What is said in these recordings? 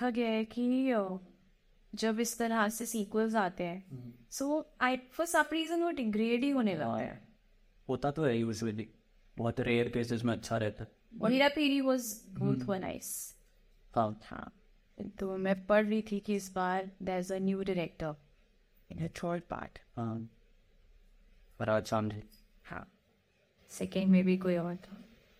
देखा गया है कि जब इस तरह से सीक्वल्स आते हैं so I for some reason वो डिग्रेड ही होने लगा है। होता तो है यूजुअली बहुत रेयर केसेस में अच्छा रहता। है और Hera Pheri was both were nice हाँ। हाँ। तो मैं पढ़ रही थी कि इस बार there is a new director in third part हाँ। फरहाद सामने। हाँ। सेकेंड में भी कोई और था।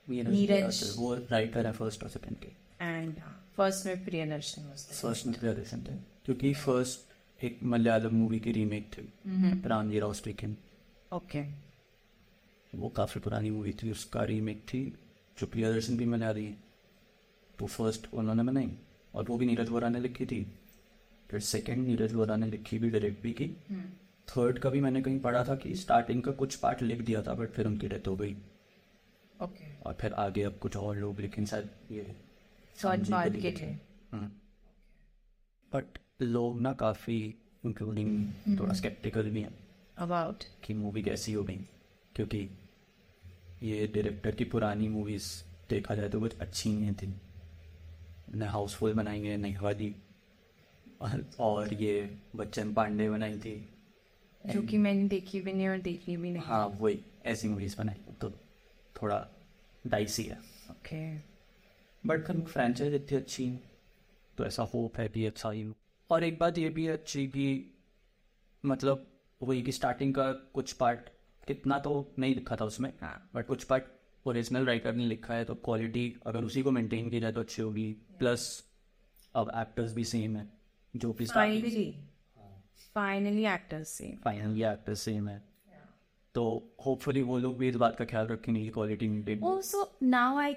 नीरज। नीरज। वो राइटर है फ़र्स्ट और सेकंड के। एंड फ़र्स्ट में प्रिया दर्शन फ़र्स्ट में ज़्यादा रिसेंट है। क्योंकि फ़र्स्ट एक मलयालम मूवी की रीमेक थी प्रांजी राव स्पीकिंग ओके वो काफ़ी पुरानी मूवी थी उसका रीमेक थी जो प्रिया दर्शन भी बना रही तो फ़र्स्ट उन्होंने बनाई और वो भी नीरज वोरा ने लिखी थी। फिर सेकंड नीरज वोरा ने लिखी भी डायरेक्ट भी की। थर्ड का भी मैंने कहीं पढ़ा था कि स्टार्टिंग का कुछ पार्ट लिख दिया था बट फिर उनकी डेथ हो गई। Okay okay. और फिर आगे अब कुछ और लोग लेकिन शायद ये बट लोग ना काफ़ी इंक्लूडिंग थोड़ा स्केप्टिकल भी हैं। अबाउट कि मूवी कैसी हो गई। क्योंकि ये डायरेक्टर की पुरानी मूवीज़ देखा जाए तो कुछ अच्छी नहीं थी न हाउसफुल बनाई है नहीं वाली। और- और ये बच्चन पांडे बनाई थी। जो कि मैंने देखी भी नहीं और देखी भी नहीं। हाँ वही ऐसी मूवीज़ बनाई। तो थोड़ा डाइसी है। ओके बट फिर फ्रेंचाइज इतनी अच्छी है, तो ऐसा होप है कि अच्छा ही और एक बात ये भी अच्छी कि मतलब वही कि स्टार्टिंग का कुछ पार्ट कितना तो नहीं लिखा था उसमें हाँ। बट कुछ पार्ट ओरिजिनल राइटर ने लिखा है तो क्वालिटी अगर उसी को मेंटेन की जाए तो अच्छी होगी। प्लस अब एक्टर्स भी सेम है जो भी फाइनली फाइनली एक्टर्स से फाइनली एक्टर्स सेम है। तो होपफुली वो लोग भी इस बात का ख्याल रखेंगे कि quality maintain also now I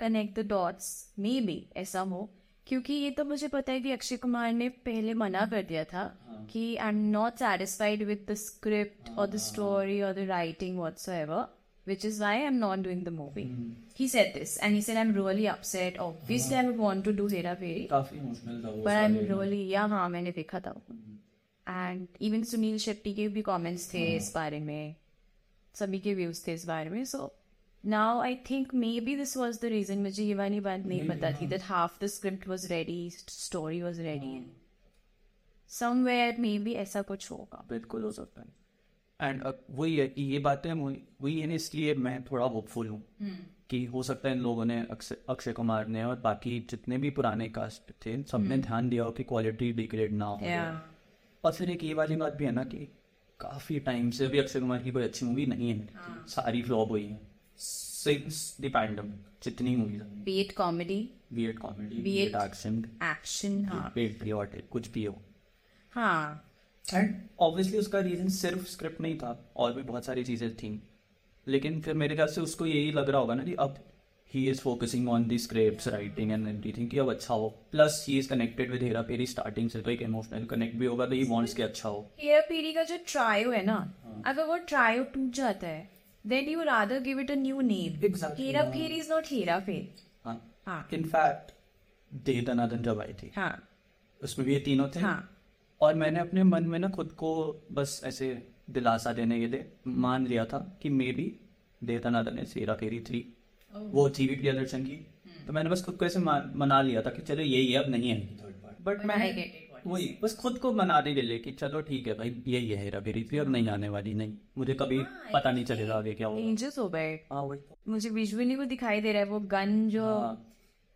connect the dots maybe ऐसा हो। क्योंकि ये तो मुझे पता है कि अक्षय कुमार ने पहले मना कर दिया था कि I am not satisfied with the script और द स्टोरी और the writing whatsoever which is I am not doing the movie he said this and he said I am really upset obviously I want to do Hera Pheri पर I am really या हाँ मैंने देखा था and even Sunil Shetty के भी comments थे इस बारे में। सभी के व्यूज़ थे इस बारे में so I think maybe this was the reason मुझे ये वाली बात नहीं पता थी that half the script was ready story was ready somewhere maybe ऐसा कुछ होगा। बिल्कुल हो सकता है। एंड वही है कि ये बातें वही है इसलिए मैं थोड़ा होपफुल हूँ कि हो सकता है इन लोगों ने अक्षय अक्षय कुमार ने और बाकी जितने भी पुराने कास्ट थे सबने ध्यान दिया हो कि क्वालिटी डिग्रेड ना हो। और फिर एक ये वाली बात भी है ना कि काफ़ी टाइम से भी अक्षय कुमार की कोई अच्छी मूवी नहीं है। सारी फ्लॉप हुई है। जितनी movies be it comedy comedy action action हाँ कुछ भी हो। हाँ एंड ऑब्वियसली उसका रीजन सिर्फ़ स्क्रिप्ट नहीं था और भी बहुत सारी चीज़ें थी। लेकिन फिर मेरे ख्याल से उसको यही लग रहा होगा ना कि अब he is focusing on the script writing and everything कि अब अच्छा हो। Plus he is connected with Hera Pheri starting से तो एक इमोशनल कनेक्ट भी होगा तो ही वांट्स कि अच्छा हो। हेयर पीरी का जो ट्रायो है ना अगर वो ट्रायो टूट जाता है। Then you rather give it a new name Exactly, Hera हाँ। फेरी इज़ नॉट हेरा फेरी हाँ हाँ इनफैक्ट दे दनादन जब आई थी हाँ उसमें भी ये तीनों थे हाँ और मैंने अपने मन में ना खुद को बस ऐसे दिलासा देने के लिए मान लिया था कि मे बी देवतानादन ने हेरा फेरी थ्री oh. वो थी भी प्रियदर्शन की। तो मैंने बस खुद को ऐसे मना लिया था कि चलो यही है अब नहीं है। बट मैं it, वही बस खुद को मनाने के लिए कि चलो ठीक है भाई यही है हेरा फेरी थ्री अब नहीं आने वाली नहीं। मुझे कभी पता नहीं चलेगा आगे क्या होगा। चेंजेस हो गए। हाँ वही। मुझे विजुअली वो दिखाई दे रहा है वो गन जो हाँ।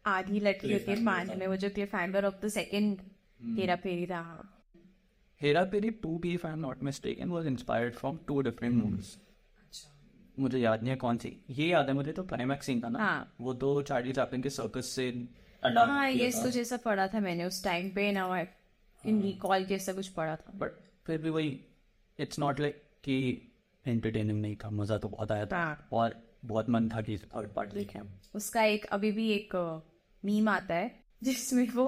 आधी लटकी होती है मान में वो जो clear fiber of the second. Hera Pheri था। Hera Pheri to be if I am not mistaken was inspired from two different movies मुझे याद नहीं है कौन सी। ये याद है मुझे तो क्लाइमैक्स सीन था ना। हाँ। वो तो चार्ली चैपलिन के सर्कस से हाँ ये कुछ ऐसा पढ़ा था मैंने उस टाइम पे ना इन रिकॉल जैसा कुछ पढ़ा था। बट फिर भी वही इट्स नॉट लाइक कि एंटरटेनिंग नहीं था मज़ा तो बहुत आया था। हाँ। और बहुत मन था कि थर्ड पार्ट देखें उसका एक अभी भी एक मीम आता है जिसमें वो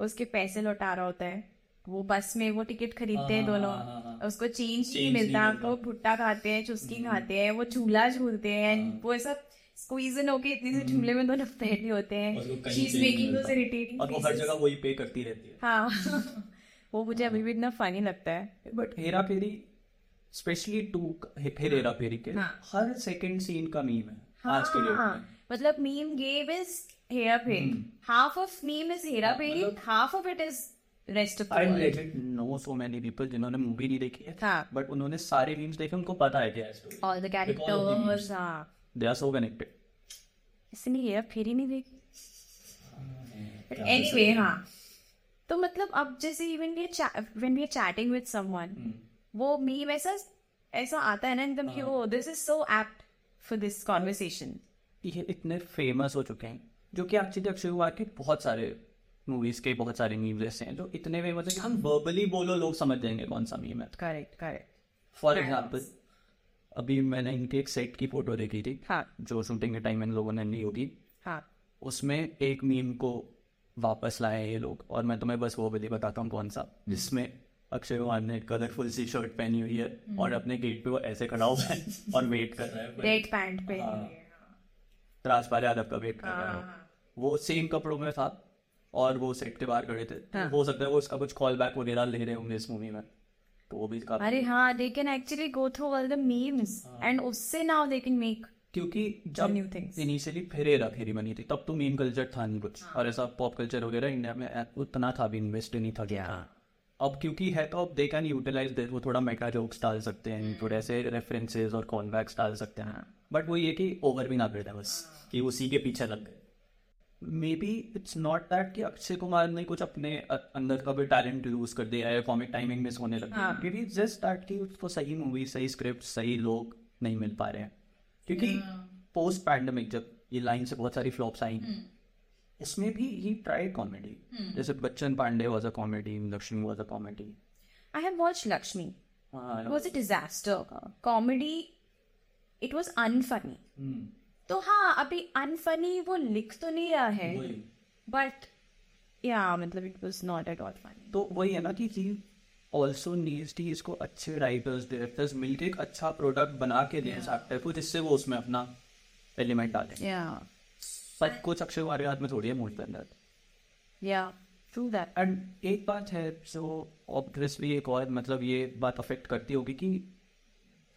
उसके पैसे लौटा रहा होता है। वो बस में वो टिकट खरीदते हैं हाँ, दोनों। हाँ, हाँ। उसको चेंज नहीं मिलता वो भुट्टा खाते हैं चुस्की खाते हैं वो झूला झूलते हैं। हाँ। वो ऐसा स्क्वीजन होके इतनी से झूले में दोनों बैठे होते हम्म। हैं she is making those irritating और वो हर जगह वही पे करती रहती है। हाँ। वो मुझे अभी भी इतना फनी लगता है। But Hera Pheri specially two Phir Hera Pheri के हाँ। हर सेकंड सीन का मीम है। आज के डेट हाँ, में। मतलब meme gave is Hera Pheri. Half of meme is Hera Pheri half of it is rest of I legit no so many people जिन्होंने मूवी नहीं देखी है। हाँ। बट उन्होंने सारे मीम्स देखे उनको पता है क्या है स्टोरी ऑल द कैरेक्टर्स हाँ। दे आर सो कनेक्टेड इसने हेरा फेरी नहीं देखी। एनीवे हाँ। तो मतलब अब जैसे even we when we are chatting with someone वो मीम ऐसा ऐसा आता है ना एकदम कि ओ this is so apt for this conversation ये इतने फ़ेमस हो चुके हैं जो कि एक्चुअली अक्षय कुमार के बहुत सारे मूवीज़ के बहुत सारे मीम्स ऐसे हैं जो इतने फ़ेमस है कि हम वर्बली बोलो लोग समझ जाएँगे कौन सा मीम है। करेक्ट करेक्ट फॉर एग्ज़ाम्पल अभी मैंने इनके एक सेट की फ़ोटो देखी थी हाँ। जो शूटिंग के टाइम इन लोगों ने ली होगी। हाँ। उसमें एक मीम को वापस लाए ये लोग और मैं तुम्हें बस वो भी बताता हूँ कौन सा। जिसमें अक्षय कुमार ने कलरफुल सी शर्ट पहनी हुई है और अपने गेट पे वो ऐसे खड़ा हुआ है और वेट कर रहा है। रेड पैंट पे। राजपाल यादव का वेट कर रहा है वो। सेम कपड़ों में था और वो सेट के बाहर खड़े थे। हाँ। हो सकता है वो उसका कुछ कॉल बैक वगैरह ले रहे होंगे इस मूवी में। तो वो भी काफ़ी अरे हाँ they can actually go through all the memes and उससे नाउ दे कैन मेक क्योंकि new जब things. इनिशियली फिर हेरा फेरी बनी थी तब तो मीम कल्चर था नहीं कुछ। और ऐसा पॉप कल्चर वगैरह इंडिया में उतना था भी इन्वेस्ट नहीं था क्या? अब क्योंकि है तो अब दे कैन यूटिलाइज दिस वो थोड़ा मेगा जोक्स डाल सकते हैं थोड़े ऐसे रेफरेंसेस और कॉलबैक्स डाल सकते हैं। बट वो ये कि ओवर भी ना कर दे बस कि उसी के पीछे लग गए। Maybe it's not that कि अक्षय कुमार ने कुछ अपने अंदर का भी टैलेंट लूज कर दिया है कॉमिक टाइमिंग मिस होने लगी हाँ। क्योंकि जस्ट दैट कि उसको सही मूवी सही स्क्रिप्ट सही लोग नहीं मिल पा रहे हैं क्योंकि पोस्ट पैंडमिक जब ये लाइन से बहुत सारी फ्लॉप्स आई इसमें भी ही ट्राइड कॉमेडी जैसे Bachchan Pandey was a comedy Lakshmi was a comedy I have watched Lakshmi. It was a disaster. Comedy. It was unfunny. तो हाँ अभी अनफनी वो लिख तो नहीं रहा है बट या मतलब it was not at all funny तो वही है ना कि ही ऑल्सो नीड्स कि इसको अच्छे राइटर्स डायरेक्टर्स मिलके एक अच्छा प्रोडक्ट बना के दें एक्टर को जिससे वो उसमें अपना एलिमेंट डालें। या सब कुछ अक्षय कुमार के हाथ में थोड़ी है मूड के अंदर। या ट्रू दैट एंड एक बात है जो ऑब्वियसली एक और मतलब ये बात अफेक्ट करती होगी कि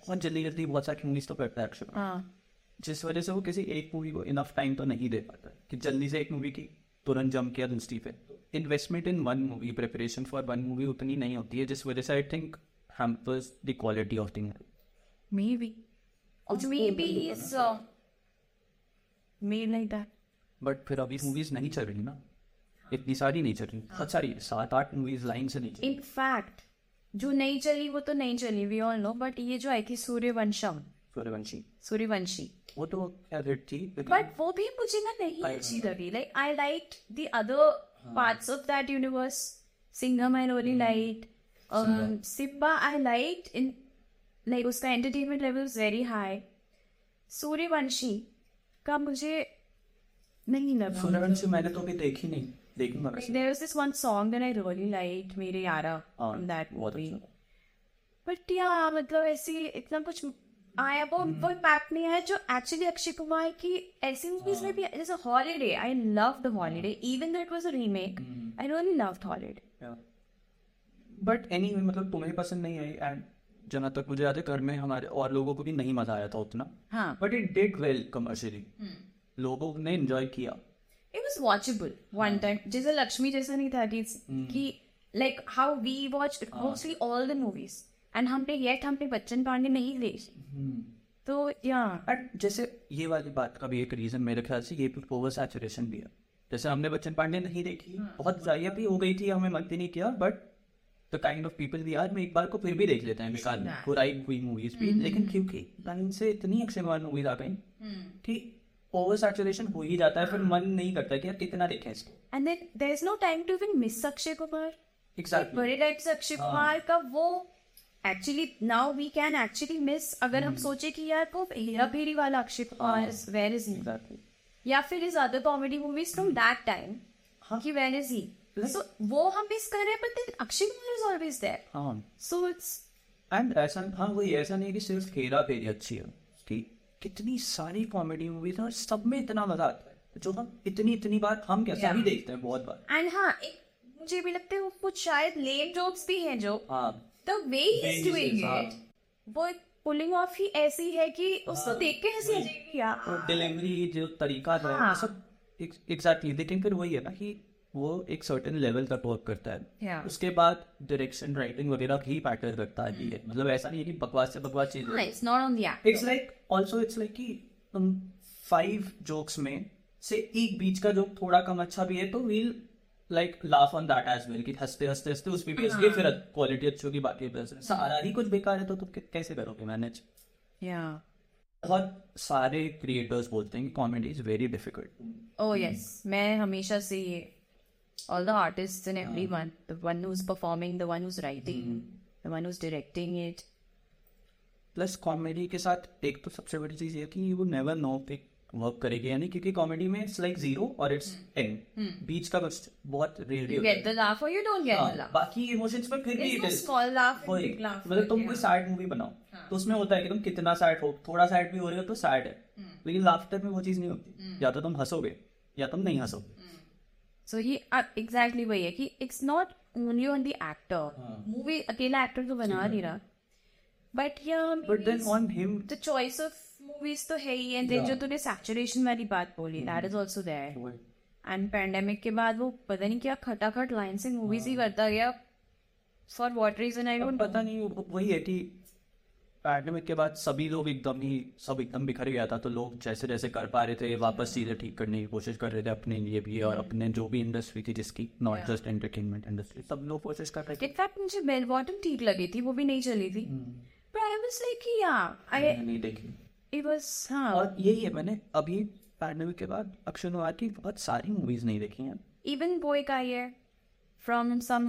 बहुत जल्दी जल्दी बहुत सारी मूवीज़ तो करता है अक्षय हाँ। जिस वजह से वो किसी एक मूवी को इनफ टाइम तो नहीं दे पाता। है कि जल्दी से एक मूवी की तुरंत जम किया दूसरी पे। Investment in one movie preparation for one movie उतनी नहीं होती है जिस वजह से I think hampers the quality of the movie maybe. Or maybe it's uh, made like that. बट फिर अभी मूवीज़ नहीं चल रही ना। इतनी सारी नहीं चल रही। बहुत सारी सात आठ मूवीज़ लाइन से नहीं in fact जो नहीं चली वो तो नहीं चली वी ऑल नो बट ये जो आई थी सूर्यवंशम सूर्यवंशी। सूर्यवंशी। वो तो हिट थी? बट वो भी मुझे ना नहीं अच्छी लगी। Like I like the other parts of that universe Singham I really like Simmba I like in like उसका entertainment level very high Sooryavanshi का मुझे नहीं लगा। सूर्यवंशी मैंने तो अभी देखी नहीं। देखूँगा There was this one song that I really liked, मेरे यारा, from that बहुत movie. अच्छा। मतलब ऐसी इतना कुछ आया वो वो इम्पैक्ट नहीं आया जो एक्चुअली अक्षय कुमार की ऐसी मूवीज़ में भी जैसे Holiday I love the Holiday even though it was a remake I really loved Holiday but any मतलब तुम्हें पसंद नहीं आई एंड जहाँ तक मुझे याद है घर में हमारे और लोगों को भी नहीं मज़ा आया था उतना। हाँ। But it did well commercially लोगों ने एंजॉय किया। It was watchable one time जैसे लक्ष्मी जैसा नहीं था कि like how we watch mostly all the movies and हमने येट हमने बच्चन पांडे नहीं देखी तो या एंड जैसे ये वाली बात का भी एक रीजन मेरे ख्याल से ये ओवर सैचुरेशन भी है। जैसे हमने बच्चन पांडे नहीं देखी बहुत जाया भी हो गई थी हमें भी नहीं किया but the kind of people we are में एक बार को फिर भी देख लेते हैं मिसाल में। बुराई हुई मूवीज़ भी लेकिन क्योंकि लाइन से इतनी कुमार मूवीज़ आ गई कि ओवर सैचुरेशन हो ही जाता है फिर मन नहीं करता कि यार कितना देखें इसको। And then there is no time to even miss Akshay Kumar. Exactly बड़े टाइप से अक्षय कुमार का वो actually now we can actually miss अगर हम सोचे कि यार वो हेरा फेरी वाला Akshay Kumar where is he या फिर is other comedy movies from that time कि वेयर इज़ ही सो वो हम मिस कर रहे हैं but then Akshay Kumar is always there हाँ। सो इट्स एंड ऐसा हाँ वही ऐसा नहीं कि सिर्फ़ हेरा फेरी अच्छी है कि कितनी सारी कॉमेडी मूवीज़ और सब में इतना मज़ा आता है। जो हम इतनी इतनी बार हम क्या सभी देखते हैं बहुत बार। एंड हाँ मुझे भी लगता है कुछ शायद लेम जोक्स भी हैं जो हाँ। The way he is doing हाँ। इट वो एक पुलिंग ऑफ़ ही ऐसी है कि उसको देख के हँसी आ जाएगी यार डिलीवरी जो तरीका है हाँ। सब एग्जैक्टली लेकिन फिर वही है ना कि वो एक सर्टेन लेवल तक वर्क करता है Yeah. उसके बाद डायरेक्शन राइटिंग वगैरह भी मैटर करता है ये मतलब ऐसा नहीं है कि बकवास से बकवास चीज़ हाँ, it's not on the act. It's like also it's like कि तुम फाइव जोक्स में से एक बीच का जोक थोड़ा कम अच्छा भी है तो we'll like laugh on that as well कि हँसते हँसते हँसते उस पे भी इसलिए फिर क्वालिटी अच्छी होगी बाकी बस सारा ही कुछ बेकार है तो तुम कैसे करोगे मैनेज Yeah. बहुत सारे क्रिएटर्स बोलते हैं कि comedy is very difficult Oh yes, मैं हमेशा से ये all the artists and everyone, the one who's performing, the one who's writing, the one who's directing it. Plus comedy के साथ एक तो सबसे बड़ी चीज़ ये है कि वो नेवर नो पे वर्क करेगी यानी क्योंकि कॉमेडी में इट्स लाइक ज़ीरो और इट्स एंड बीच का बस बहुत rarely You get the laugh or you don't get the laugh. बाकी इमोशंस में फिर भी is- small laugh and वही big laugh. मतलब तुम कोई सैड मूवी बनाओ तो उसमें होता है कि तुम कितना सैड हो थोड़ा सैड भी हो रहे हो तो सैड है। लेकिन लाफ्टर में वो चीज़ नहीं होती। या तो तुम हंसोगे या तुम नहीं हंसोगे। So he uh, exactly वही है कि it's not only on the actor. Movie अकेला एक्टर तो बना नहीं रहा. But yeah, but then on him the choice of movies तो है ही and then जो तूने saturation वाली बात बोली that is also there. And pandemic के बाद वो पता नहीं क्या खटाखट लाइन से मूवीज़ ही करता गया for what reason I don't पता नहीं वही है कि पैंडेमिक के बाद सभी लोग एकदम ही सब एकदम बिखर गया था तो लोग जैसे जैसे कर पा रहे थे वापस चीज़ें ठीक करने की कोशिश कर रहे थे अपने लिए भी और अपने जो भी इंडस्ट्री थी जिसकी नॉट जस्ट एंटरटेनमेंट इंडस्ट्री सब लोग कोशिश कर रहे थे। इनफैक्ट मुझे बेल बॉटम ठीक लगी थी वो भी नहीं चली थी। या आई मैंने नहीं देखी। वाज हाँ। और यही है मैंने अभी पैंडेमिक के बाद अक्षय कुमार की बहुत सारी मूवीज़ नहीं देखी हैं। इवन एक आई है फ्रॉम सम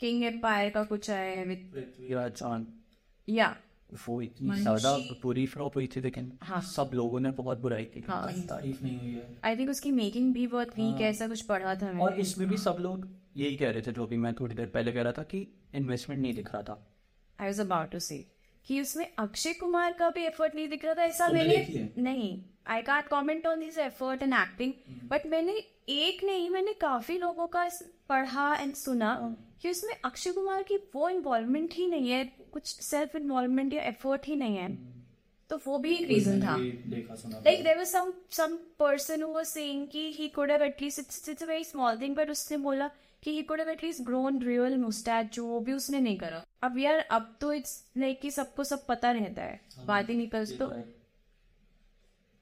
किंग एम्पायर का कुछ आया है विद पृथ्वीराज चौहान। या वो इतनी ज़्यादा बुरी फ्लॉप हुई थी लेकिन हाँ। सब लोगों ने बहुत बुराई की। हाँ। तारीफ़ नहीं हुई है। आई थिंक उसकी मेकिंग भी बहुत वीक है। ऐसा कुछ पढ़ा था और इसमें भी सब लोग यही कह रहे थे जो भी मैं थोड़ी देर पहले कह रहा था कि इन्वेस्टमेंट नहीं दिख रहा था। आई वाज अबाउट टू से कि उसमें अक्षय कुमार का भी एफर्ट नहीं दिख रहा था ऐसा मैंने है? नहीं I can't comment on this effort and acting but मैंने एक नहीं मैंने काफ़ी लोगों का पढ़ा एंड सुना कि उसमें अक्षय कुमार की वो इन्वॉल्वमेंट ही नहीं है कुछ सेल्फ इन्वॉल्वमेंट या एफर्ट ही नहीं है। तो वो भी एक रीजन था। Like there like there was some some person who was saying कि he could have at least it's it's a very small thing उसने बोला कि could have at least grown real mustache जो भी उसने नहीं करा। अब यार अब तो इट्स like कि सबको सब पता रहता है। बात ही निकल तो।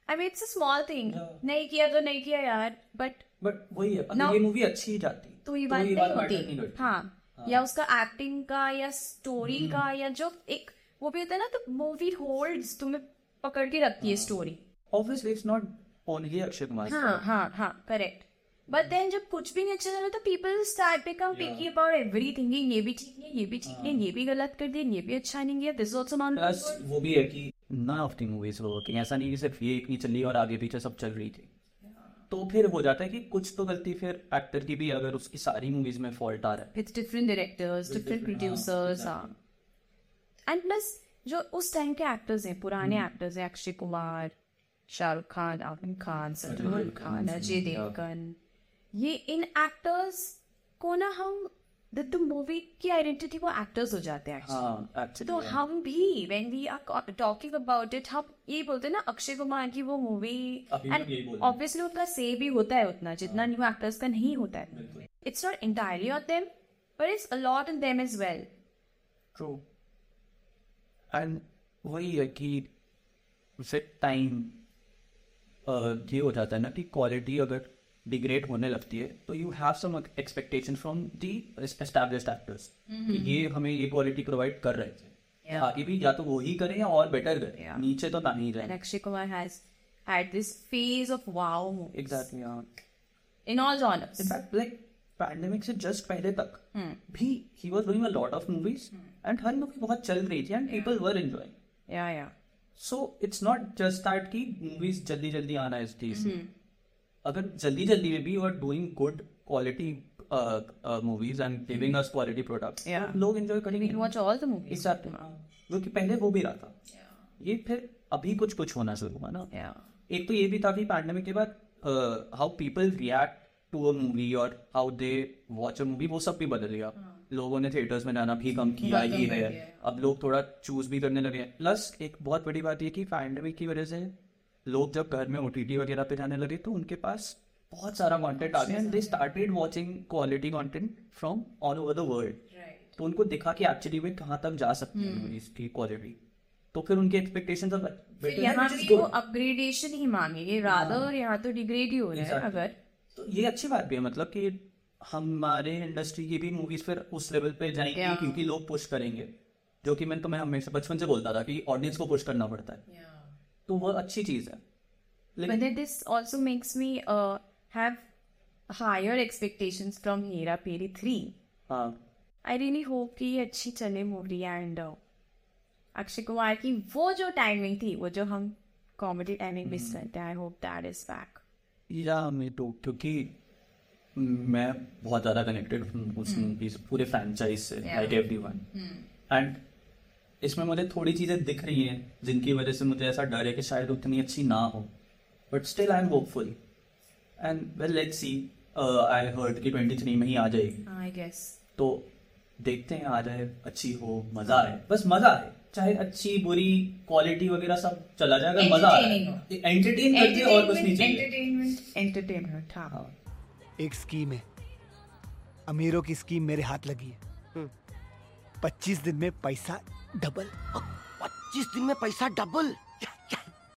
I mean it's a small thing नहीं किया तो नहीं किया यार but बट वही है अगर ये मूवी अच्छी ही जाती तो ये बात नहीं होती। नहीं करती। हाँ। या उसका एक्टिंग का या स्टोरी का या जो एक वो भी होता है ना तो मूवी होल्ड्स तुम्हें पकड़ के रखती है story obviously it's not only Akshay Kumar हाँ हाँ हाँ करेक्ट बट देन जब कुछ भी नहीं अच्छा चल रहा तो people start become picky about everything ये भी ठीक नहीं ये भी ठीक नहीं ये भी गलत कर दिया ये भी अच्छा नहीं किया. दिस आल्सो नॉट प्लस वो भी है कि none of the movies were working ऐसा नहीं कि सिर्फ़ ये एक ही चली और आगे पीछे सब चल रही थी. तो फिर हो जाता है कि कुछ तो गलती फिर एक्टर की भी अगर उसकी सारी मूवीज़ में फॉल्ट आ रहा है. It's different directors different producers हाँ एंड प्लस जो उस टाइम के एक्टर्स हैं पुराने एक्टर्स हैं अक्षय कुमार शाहरुख खान आमिर खान सलमान खान अजय देवगन ये इन एक्टर्स को ना हम द मूवी की आइडेंटिटी वो एक्टर्स हो जाते हैं. हाँ तो हम भी when we are talking about it हम ये बोलते हैं ना अक्षय कुमार की वो मूवी एंड हैं। ऑब्वियसली उनका से भी होता है उतना जितना न्यू एक्टर्स का नहीं होता है। It's not entirely on them but it's a lot lot in them as well true and वही है कि उसे टाइम ये हो जाता है ना कि क्वालिटी अगर डिग्रेड होने लगती है तो you have some expectation from the established actors ये हमें ये क्वालिटी प्रोवाइड कर रहे थे Yeah. आगे भी या तो वो ही करें या और बेटर करें Yeah. नीचे तो ना ही रहे Kumar has had this phase of wow movies exactly in all genres. In fact like pandemic से जस्ट पहले तक Hmm. भी he was doing a lot of movies and her movie बहुत चल रही थी and people were enjoying Yeah, yeah. So it's not just that कि movies जल्दी जल्दी आना है इस चीज़. अगर जल्दी जल्दी में भी you are doing good quality movies and giving us quality product Yeah. लोग एंजॉय करेंगे can watch all the movies. Exactly. क्योंकि पहले वो भी रहा था ये फिर अभी कुछ कुछ होना शुरू हुआ ना Yeah. एक तो ये भी था कि पैंडेमिक के बाद how people react to a movie और how they watch a movie वो सब भी बदल गया लोगों ने थिएटर्स में जाना भी कम किया है है। अब लोग थोड़ा चूज़ भी करने लगे प्लस एक बहुत बड़ी बात ये कि पैंडेमिक की वजह से लोग जब घर में ओटीटी वगैरह पे जाने लगे तो उनके पास बहुत सारा कंटेंट आ गया। And they started watching quality content from all over the world तो उनको दिखा कि एक्चुअली में कहाँ तक जा सकती है मूवीज़ की क्वालिटी तो फिर उनके एक्सपेक्टेशन अब फिर यहाँ भी वो अपग्रेडेशन ही मांगेंगे रादर यहाँ तो डिग्रेड ही हो रहा है अगर। तो ये अच्छी बात भी है मतलब कि हमारे इंडस्ट्री की भी मूवीज़ फिर उस लेवल पे जाएँगी. क्योंकि लोग पुश करेंगे। जो कि मैं तो मैं हमेशा बचपन से बोलता था कि ऑडियंस को पुश करना पड़ता है। तो वो अच्छी चीज़ है। But लेकिन then this also makes me uh, have higher expectations from Hera Peri 3. हाँ। I really कि ये अच्छी चले मूवी एंड अक्षय कुमार की वो जो टाइमिंग थी वो जो हम कॉमेडी टाइमिंग मिस करते हैं I hope that is back या मैं तो क्योंकि मैं बहुत ज़्यादा कनेक्टेड हूँ उस मूवीज़ पूरे फ्रेंचाइज से लाइक एवरीवन एंड इसमें मुझे थोड़ी चीज़ें दिख रही हैं जिनकी वजह से मुझे ऐसा डर है कि शायद उतनी अच्छी ना हो। But still I am hopeful and well let's see I heard कि ट्वेंटी थ्री में ही आ जाएगी। आई गेस तो देखते हैं आ जाए अच्छी हो मज़ा आए बस मज़ा आए चाहे अच्छी बुरी क्वालिटी वगैरह सब चला जाए अगर मज़ा हो। आए एंटरटेन करके और कुछ नहीं चाहिए। एंटरटेनमेंट एंटरटेनमेंट हाँ। हाँ। एक स्कीम है। अमीरों की स्कीम मेरे हाथ लगी है। पच्चीस दिन में पैसा डबल। पच्चीस दिन में पैसा डबल।